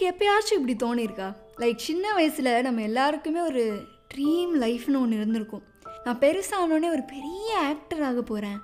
உங்களுக்கு எப்பயாச்சும் இப்படி தோணியிருக்கா லைக் சின்ன வயசில் நம்ம எல்லாருக்குமே ஒரு ட்ரீம் லைஃப்னு ஒன்று இருந்திருக்கும். நான் பெருசானோடனே ஒரு பெரிய ஆக்டர் ஆக போகிறேன்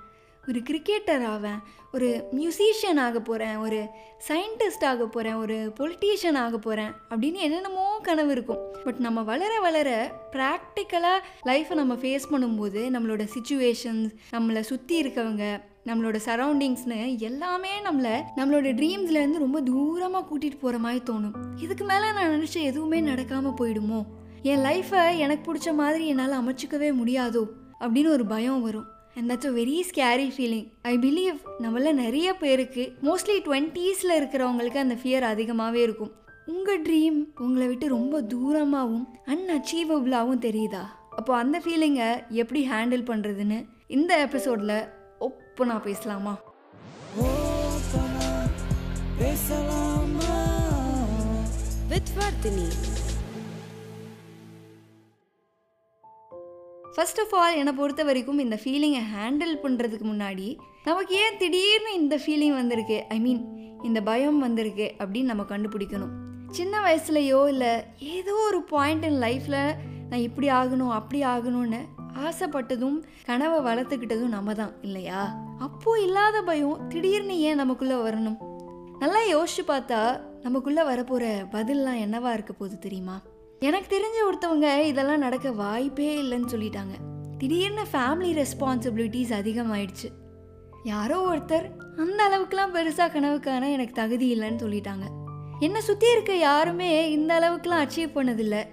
ஒரு கிரிக்கெட்டர் ஆவேன். ஒரு மியூசிஷியன் ஆக போகிறேன் ஒரு சயின்டிஸ்ட் ஆக போகிறேன் ஒரு பொலிட்டீஷியன் ஆக போகிறேன் அப்படின்னு என்னென்னமோ கனவு இருக்கும். பட் நம்ம வளர வளர ப்ராக்டிக்கலாக லைஃப்பை நம்ம ஃபேஸ் பண்ணும்போது நம்மளோட சுச்சுவேஷன்ஸ் நம்மளை சுற்றி இருக்கவங்க நம்மளோட சரௌண்டிங்ஸ்னு எல்லாமே நம்மளை நம்மளோட ட்ரீம்ஸ்லேருந்து ரொம்ப தூரமாக கூட்டிகிட்டு போகிற மாதிரி தோணும். இதுக்கு மேலே நான் நினச்ச எதுவுமே நடக்காமல் போயிடுமோ? என் லைஃப்பை எனக்கு பிடிச்ச மாதிரி என்னால் அமைச்சிக்கவே முடியாதோ? அப்படின்னு ஒரு பயம் வரும். And that's a very scary feeling I believe நம்மள நிறைய பேருக்கு மோஸ்ட்லி டுவெண்ட்டீஸில் இருக்கிறவங்களுக்கு அந்த ஃபியர் அதிகமாகவே இருக்கும். உங்கள் ட்ரீம் உங்களை விட்டு ரொம்ப தூரமாகவும் அன்அச்சீவபிளாகவும் தெரியுதா? அப்போ அந்த ஃபீலிங்கை எப்படி ஹேண்டில் பண்ணுறதுன்னு இந்த எபிசோடில் பேசலாமா ஓப்பனா பேசலாமா? With Vardhini. First of all என்னை பொறுத்த வரைக்கும் இந்த ஃபீலிங்கை ஹேண்டில் பண்ணுறதுக்கு முன்னாடி நமக்கு ஏன் திடீர்னு இந்த ஃபீலிங் வந்திருக்கு? ஐ மீன் இந்த பயம் வந்திருக்கு அப்படின்னு நம்ம கண்டுபிடிக்கணும். சின்ன வயசுலையோ இல்லை ஏதோ ஒரு பாயிண்ட் இன் லைஃப்பில் நான் இப்படி ஆகணும் அப்படி ஆகணும்னு ஆசைப்பட்டதும் கனவை வளர்த்துக்கிட்டதும் நம்ம தான் இல்லையா? அப்போ இல்லாத பயம் திடீர்னு ஏன் நமக்குள்ளே வரணும்? நல்லா யோசிச்சு பார்த்தா நமக்குள்ளே வரப்போகிற பதில்லாம் என்னவா இருக்க போகுது தெரியுமா? எனக்கு தெரிஞ்ச ஒருத்தவங்க இதெல்லாம் நடக்க வாய்ப்பே இல்லைன்னு சொல்லிட்டாங்க. திடீர்னு ஃபேமிலி ரெஸ்பான்சிபிலிட்டிஸ் அதிகமாயிடுச்சு. யாரோ ஒருத்தர் அந்த அளவுக்குலாம் பெருசாக கனவுக்கான எனக்கு தகுதி இல்லைன்னு சொல்லிட்டாங்க. என்னை சுற்றி இருக்க யாருமே இந்த அளவுக்குலாம் அச்சீவ் பண்ணதில்லை.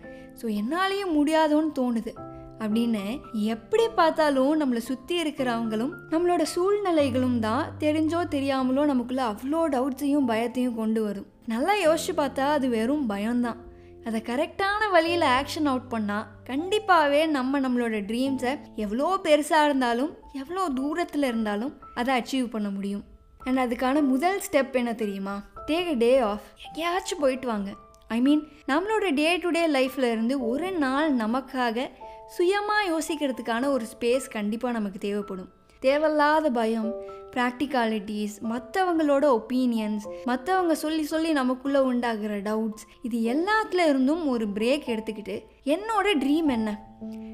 ஸோ என்னாலேயும் முடியாதோன்னு தோணுது. அப்படின்னு எப்படி பார்த்தாலும் நம்மளை சுற்றி இருக்கிறவங்களும் நம்மளோட சூழ்நிலைகளும் தான் தெரிஞ்சோ தெரியாமலோ நமக்குள்ளே அவ்வளோ டவுட்ஸையும் பயத்தையும் கொண்டு வரும். நல்லா யோசிச்சு பார்த்தா அது வெறும் பயம்தான். அதை கரெக்டான வழியில் ஆக்ஷன் அவுட் பண்ணால் கண்டிப்பாகவே நம்ம நம்மளோட ட்ரீம்ஸை எவ்வளோ பெருசாக இருந்தாலும் எவ்வளோ தூரத்தில் இருந்தாலும் அதை அச்சீவ் பண்ண முடியும். அண்ட் அதுக்கான முதல் ஸ்டெப் என்ன தெரியுமா? டேக் அ டே ஆஃப் எங்கேயாச்சும் போயிட்டு வாங்க. ஐ மீன் நம்மளோட டே டு டே லைஃப்பில் இருந்து ஒரு நாள் நமக்காக சுயமாக யோசிக்கிறதுக்கான ஒரு ஸ்பேஸ் கண்டிப்பாக நமக்கு தேவைப்படும். தேவையில்லாத பயம் ப்ராக்டிகாலிட்டிஸ் மற்றவங்களோட ஒப்பீனியன்ஸ் மற்றவங்க சொல்லி சொல்லி நமக்குள்ளே உண்டாகிற டவுட்ஸ் இது எல்லாத்துல இருந்தும் ஒரு பிரேக் எடுத்துக்கிட்டு என்னோட ட்ரீம் என்ன?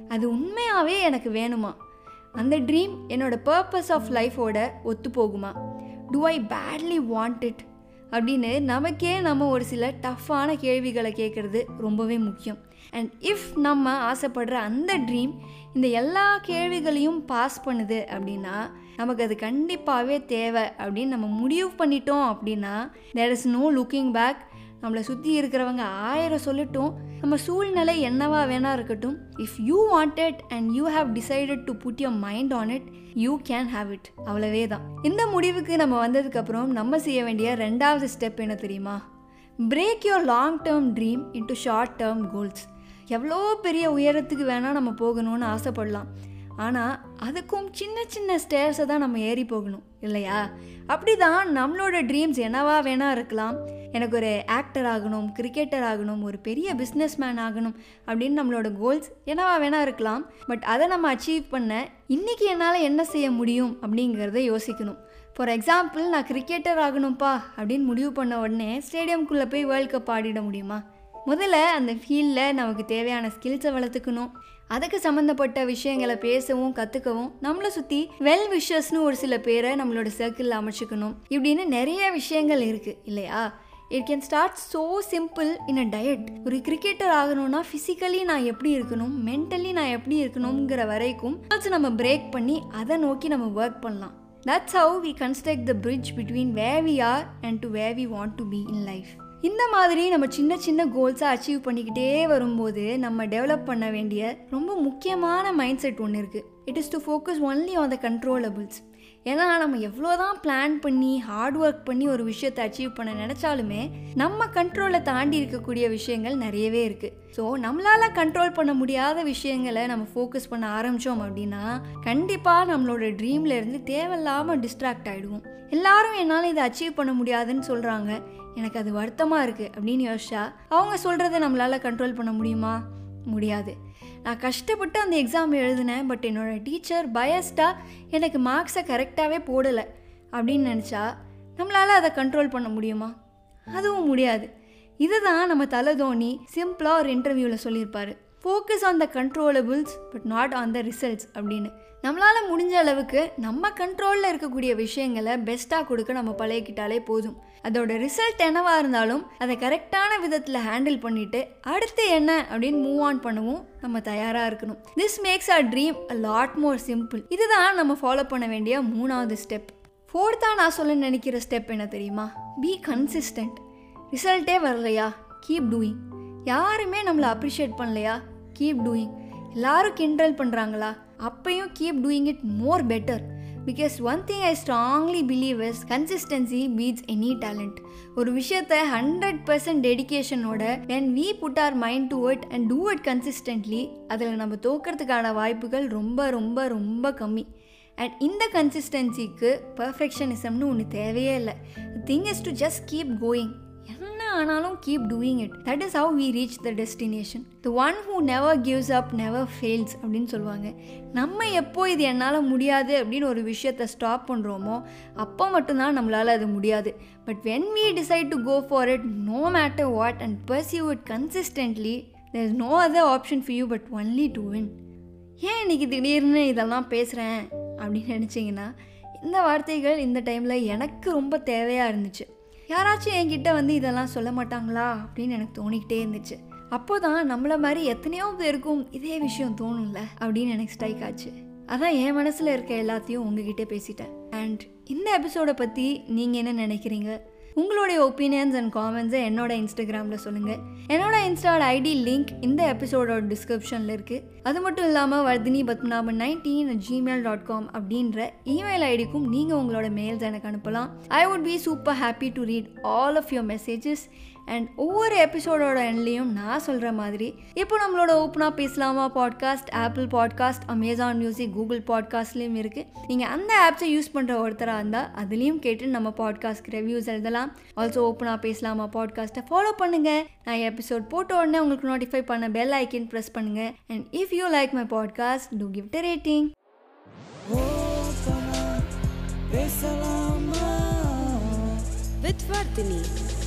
அது உண்மையாகவே எனக்கு வேணுமா? அந்த ட்ரீம் என்னோட பர்பஸ் ஆஃப் லைஃபோட ஒத்து போகுமா? Do I badly want it அப்படின்னு நமக்கே நம்ம ஒரு சில டஃப்பான கேள்விகளை கேட்குறது ரொம்பவே முக்கியம். அண்ட் இஃப் நம்ம ஆசைப்படுற அந்த ட்ரீம் இந்த எல்லா கேள்விகளையும் பாஸ் பண்ணுது அப்படின்னா நமக்கு அது கண்டிப்பாகவே தேவை அப்படின்னு நம்ம முடிவு பண்ணிட்டோம் அப்படின்னா there is no looking back நம்மளை சுற்றி இருக்கிறவங்க ஆயிரம் சொல்லட்டும் நம்ம சூழ்நிலை என்னவா வேணா இருக்கட்டும் if you want it and you have decided to put your mind on it you can have it அவ்வளவே தான் இந்த முடிவுக்கு நம்ம வந்ததுக்கப்புறம் நம்ம செய்ய வேண்டிய ரெண்டாவது ஸ்டெப் என்ன தெரியுமா? Break your long term dream into short term goals எவ்வளோ பெரிய உயரத்துக்கு வேணால் நம்ம போகணும்னு ஆசைப்படலாம். ஆனால் அதுக்கும் சின்ன சின்ன ஸ்டேர்ஸை தான் நம்ம ஏறி போகணும் இல்லையா? அப்படி தான் நம்மளோட ட்ரீம்ஸ் என்னவா வேணால் இருக்கலாம். எனக்கு ஒரு ஆக்டர் ஆகணும் கிரிக்கெட்டர் ஆகணும் ஒரு பெரிய பிஸ்னஸ் மேன் ஆகணும் அப்படின்னு நம்மளோட கோல்ஸ் என்னவா வேணால் இருக்கலாம். பட் அதை நம்ம அச்சீவ் பண்ண இன்றைக்கி என்னால் என்ன செய்ய முடியும் அப்படிங்கிறத யோசிக்கணும். ஃபார் எக்ஸாம்பிள் நான் கிரிக்கெட்டர் ஆகணும்ப்பா அப்படின்னு முடிவு பண்ண உடனே ஸ்டேடியம்குள்ளே போய் வேர்ல்ட் கப் ஆடிட முடியுமா? முதல்ல அந்த ஃபீல்டில் நமக்கு தேவையான ஸ்கில்ஸை வளர்த்துக்கணும். அதுக்கு சம்மந்தப்பட்ட விஷயங்களை பேசவும் கற்றுக்கவும் நம்மளை சுற்றி வெல் விஷஸ்னு ஒரு சில பேரை நம்மளோட சர்க்கிளில் அமைச்சுக்கணும். இப்படின்னு நிறைய விஷயங்கள் இருக்குது இல்லையா? It can start so simple in a diet ஒரு கிரிக்கெட்டர் ஆகணும்னா ஃபிசிக்கலி நான் எப்படி இருக்கணும் மென்டலி நான் எப்படி இருக்கணுங்கிற வரைக்கும் நம்ம பிரேக் பண்ணி அதை நோக்கி நம்ம ஒர்க் பண்ணலாம். That's how we construct the bridge between where we are and to where we want to be in life இந்த மாதிரி நம்ம சின்ன சின்ன கோல்ஸை அச்சீவ் பண்ணிக்கிட்டே வரும்போது நம்ம டெவலப் பண்ண வேண்டிய ரொம்ப முக்கியமான மைண்ட் செட் ஒன்று இருக்குது it is to focus only on the controllables ஏன்னா நம்ம எவ்வளோ தான் பிளான் பண்ணி ஹார்ட் ஒர்க் பண்ணி ஒரு விஷயத்தை அச்சீவ் பண்ண நினச்சாலுமே நம்ம கண்ட்ரோலை தாண்டி இருக்கக்கூடிய விஷயங்கள் நிறையவே இருக்குது ஸோ நம்மளால் கண்ட்ரோல் பண்ண முடியாத விஷயங்களை நம்ம ஃபோக்கஸ் பண்ண ஆரம்பித்தோம் அப்படின்னா கண்டிப்பாக நம்மளோட ட்ரீமில் இருந்து தேவையில்லாமல் டிஸ்ட்ராக்ட் ஆகிடுவோம் எல்லாரும் என்னால் இதை அச்சீவ் பண்ண முடியாதுன்னு சொல்கிறாங்க எனக்கு அது வருத்தமாக இருக்குது அப்படின்னு யோசிச்சா அவங்க சொல்கிறத நம்மளால் கண்ட்ரோல் பண்ண முடியுமா? முடியாது. நான் கஷ்டப்பட்டு அந்த எக்ஸாம் எழுதினேன் பட் என்னோடய டீச்சர் பயஸ்டாக எனக்கு மார்க்ஸை கரெக்டாகவே போடலை. அப்படின்னு நினச்சா நம்மளால் அதை கண்ட்ரோல் பண்ண முடியுமா? அதுவும் முடியாது. இதுதான் நம்ம தலை தோனி சிம்பிளாக ஒரு இன்டர்வியூவில் சொல்லியிருப்பாரு. Focus on the controllables but not on the results அப்படின்னு. நம்மளால் முடிஞ்ச அளவுக்கு நம்ம கண்ட்ரோலில் இருக்கக்கூடிய விஷயங்களை பெஸ்ட்டாக கொடுக்க நம்ம பழகிக்கிட்டாலே போதும். அதோட ரிசல்ட் என்னவாக இருந்தாலும் அதை கரெக்டான விதத்தில் ஹேண்டில் பண்ணிவிட்டு அடுத்து என்ன அப்படின்னு மூவ் ஆன் பண்ணவும் நம்ம தயாராக இருக்கணும். This makes a dream a lot more simple இதுதான் நம்ம ஃபாலோ பண்ண வேண்டிய மூணாவது ஸ்டெப் ஃபோர்த்தாக நான் சொல்ல நினைக்கிற ஸ்டெப் என்ன தெரியுமா? பி கன்சிஸ்டன்ட் ரிசல்ட்டே வரலையா? கீப் டூயிங் யாருமே நம்மளை அப்ரிஷியேட் பண்ணலையா? கீப் டூயிங் எல்லாரும் கிண்டல் பண்ணுறாங்களா அப்பையும் keep doing it more better because one thing I strongly believe is consistency beats any talent ஒரு விஷயத்த hundred percent டெடிக்கேஷனோட when we put our mind to it and do it consistently அதில் நம்ம தோக்கிறதுக்கான வாய்ப்புகள் ரொம்ப ரொம்ப ரொம்ப கம்மி. அண்ட் இந்த கன்சிஸ்டன்சிக்கு பர்ஃபெக்ஷனிசம்னு ஒன்று தேவையே இல்லை. Thing is to just keep going ஆனாலும் keep doing it that is how we reach the destination the one who never gives up never fails அப்படின்னு சொல்லுவாங்க. நம்ம எப்போ இது என்னால் முடியாது அப்படின்னு ஒரு விஷயத்தை ஸ்டாப் பண்ணுறோமோ அப்போ மட்டும்தான் நம்மளால் அது முடியாது. But when we decide to go for it no matter what and pursue it consistently there is no other option for you but only to win ஏன் இன்னைக்கு திடீர்னு இதெல்லாம் பேசுகிறேன் அப்படின்னு நினச்சிங்கன்னா இந்த வார்த்தைகள் இந்த டைமில் எனக்கு ரொம்ப தேவையாக இருந்துச்சு. யாராச்சும் என்கிட்ட வந்து இதெல்லாம் சொல்ல மாட்டாங்களா அப்படின்னு எனக்கு தோணிக்கிட்டே இருந்துச்சு. அப்போ தான் நம்மளை மாதிரி எத்தனையோ பேருக்கும் இதே விஷயம் தோணும்ல அப்படின்னு எனக்கு ஸ்ட்ரைக் ஆச்சு. அதான் என் மனசில் இருக்க எல்லாத்தையும் உங்ககிட்ட பேசிட்டேன். அண்ட் இந்த எபிசோடை பற்றி நீங்கள் என்ன நினைக்கிறீங்க? உங்களுடைய ஒப்பீனியன்ஸ் அண்ட் காமெண்ட்ஸை என்னோட இன்ஸ்டாகிராமில் சொல்லுங்கள் என்னோட இன்ஸ்டாவோட ஐடி லிங்க் இந்த எபிசோடோட டிஸ்கிரிப்ஷனில் இருக்குது அது மட்டும் இல்லாமல் Vardhini Padmanabhan nineteen gmail dot com அப்படின்ற இமெயில் ஐடிக்கும் நீங்கள் உங்களோட மெயில்ஸ் எனக்கு அனுப்பலாம். I would be super happy to read all of your messages and ஒவ்வொரு எபிசோடோட எண்ட்லேயும் நான் சொல்கிற மாதிரி இப்போ நம்மளோட ஓப்பனாக பேசலாமா? Podcast Apple podcast Amazon music Google பாட்காஸ்ட்லேயும் இருக்குது நீங்கள் அந்த ஆப்ஸை யூஸ் பண்ணுற ஒருத்தராக இருந்தால் அதுலேயும் கேட்டு நம்ம பாட்காஸ்ட்க்கு ரிவ்யூஸ் எழுதலாம். ஆல்சோ ஓப்பனாக பேசலாமா? பாட்காஸ்ட்டை ஃபாலோ பண்ணுங்கள் நான் எபிசோட் போட்ட உடனே உங்களுக்கு நோட்டிஃபை பண்ண பெல் ஐக்கன் ப்ரெஸ் பண்ணுங்கள் and if you like my podcast do gift rating பேசலாமா? With Vardhini.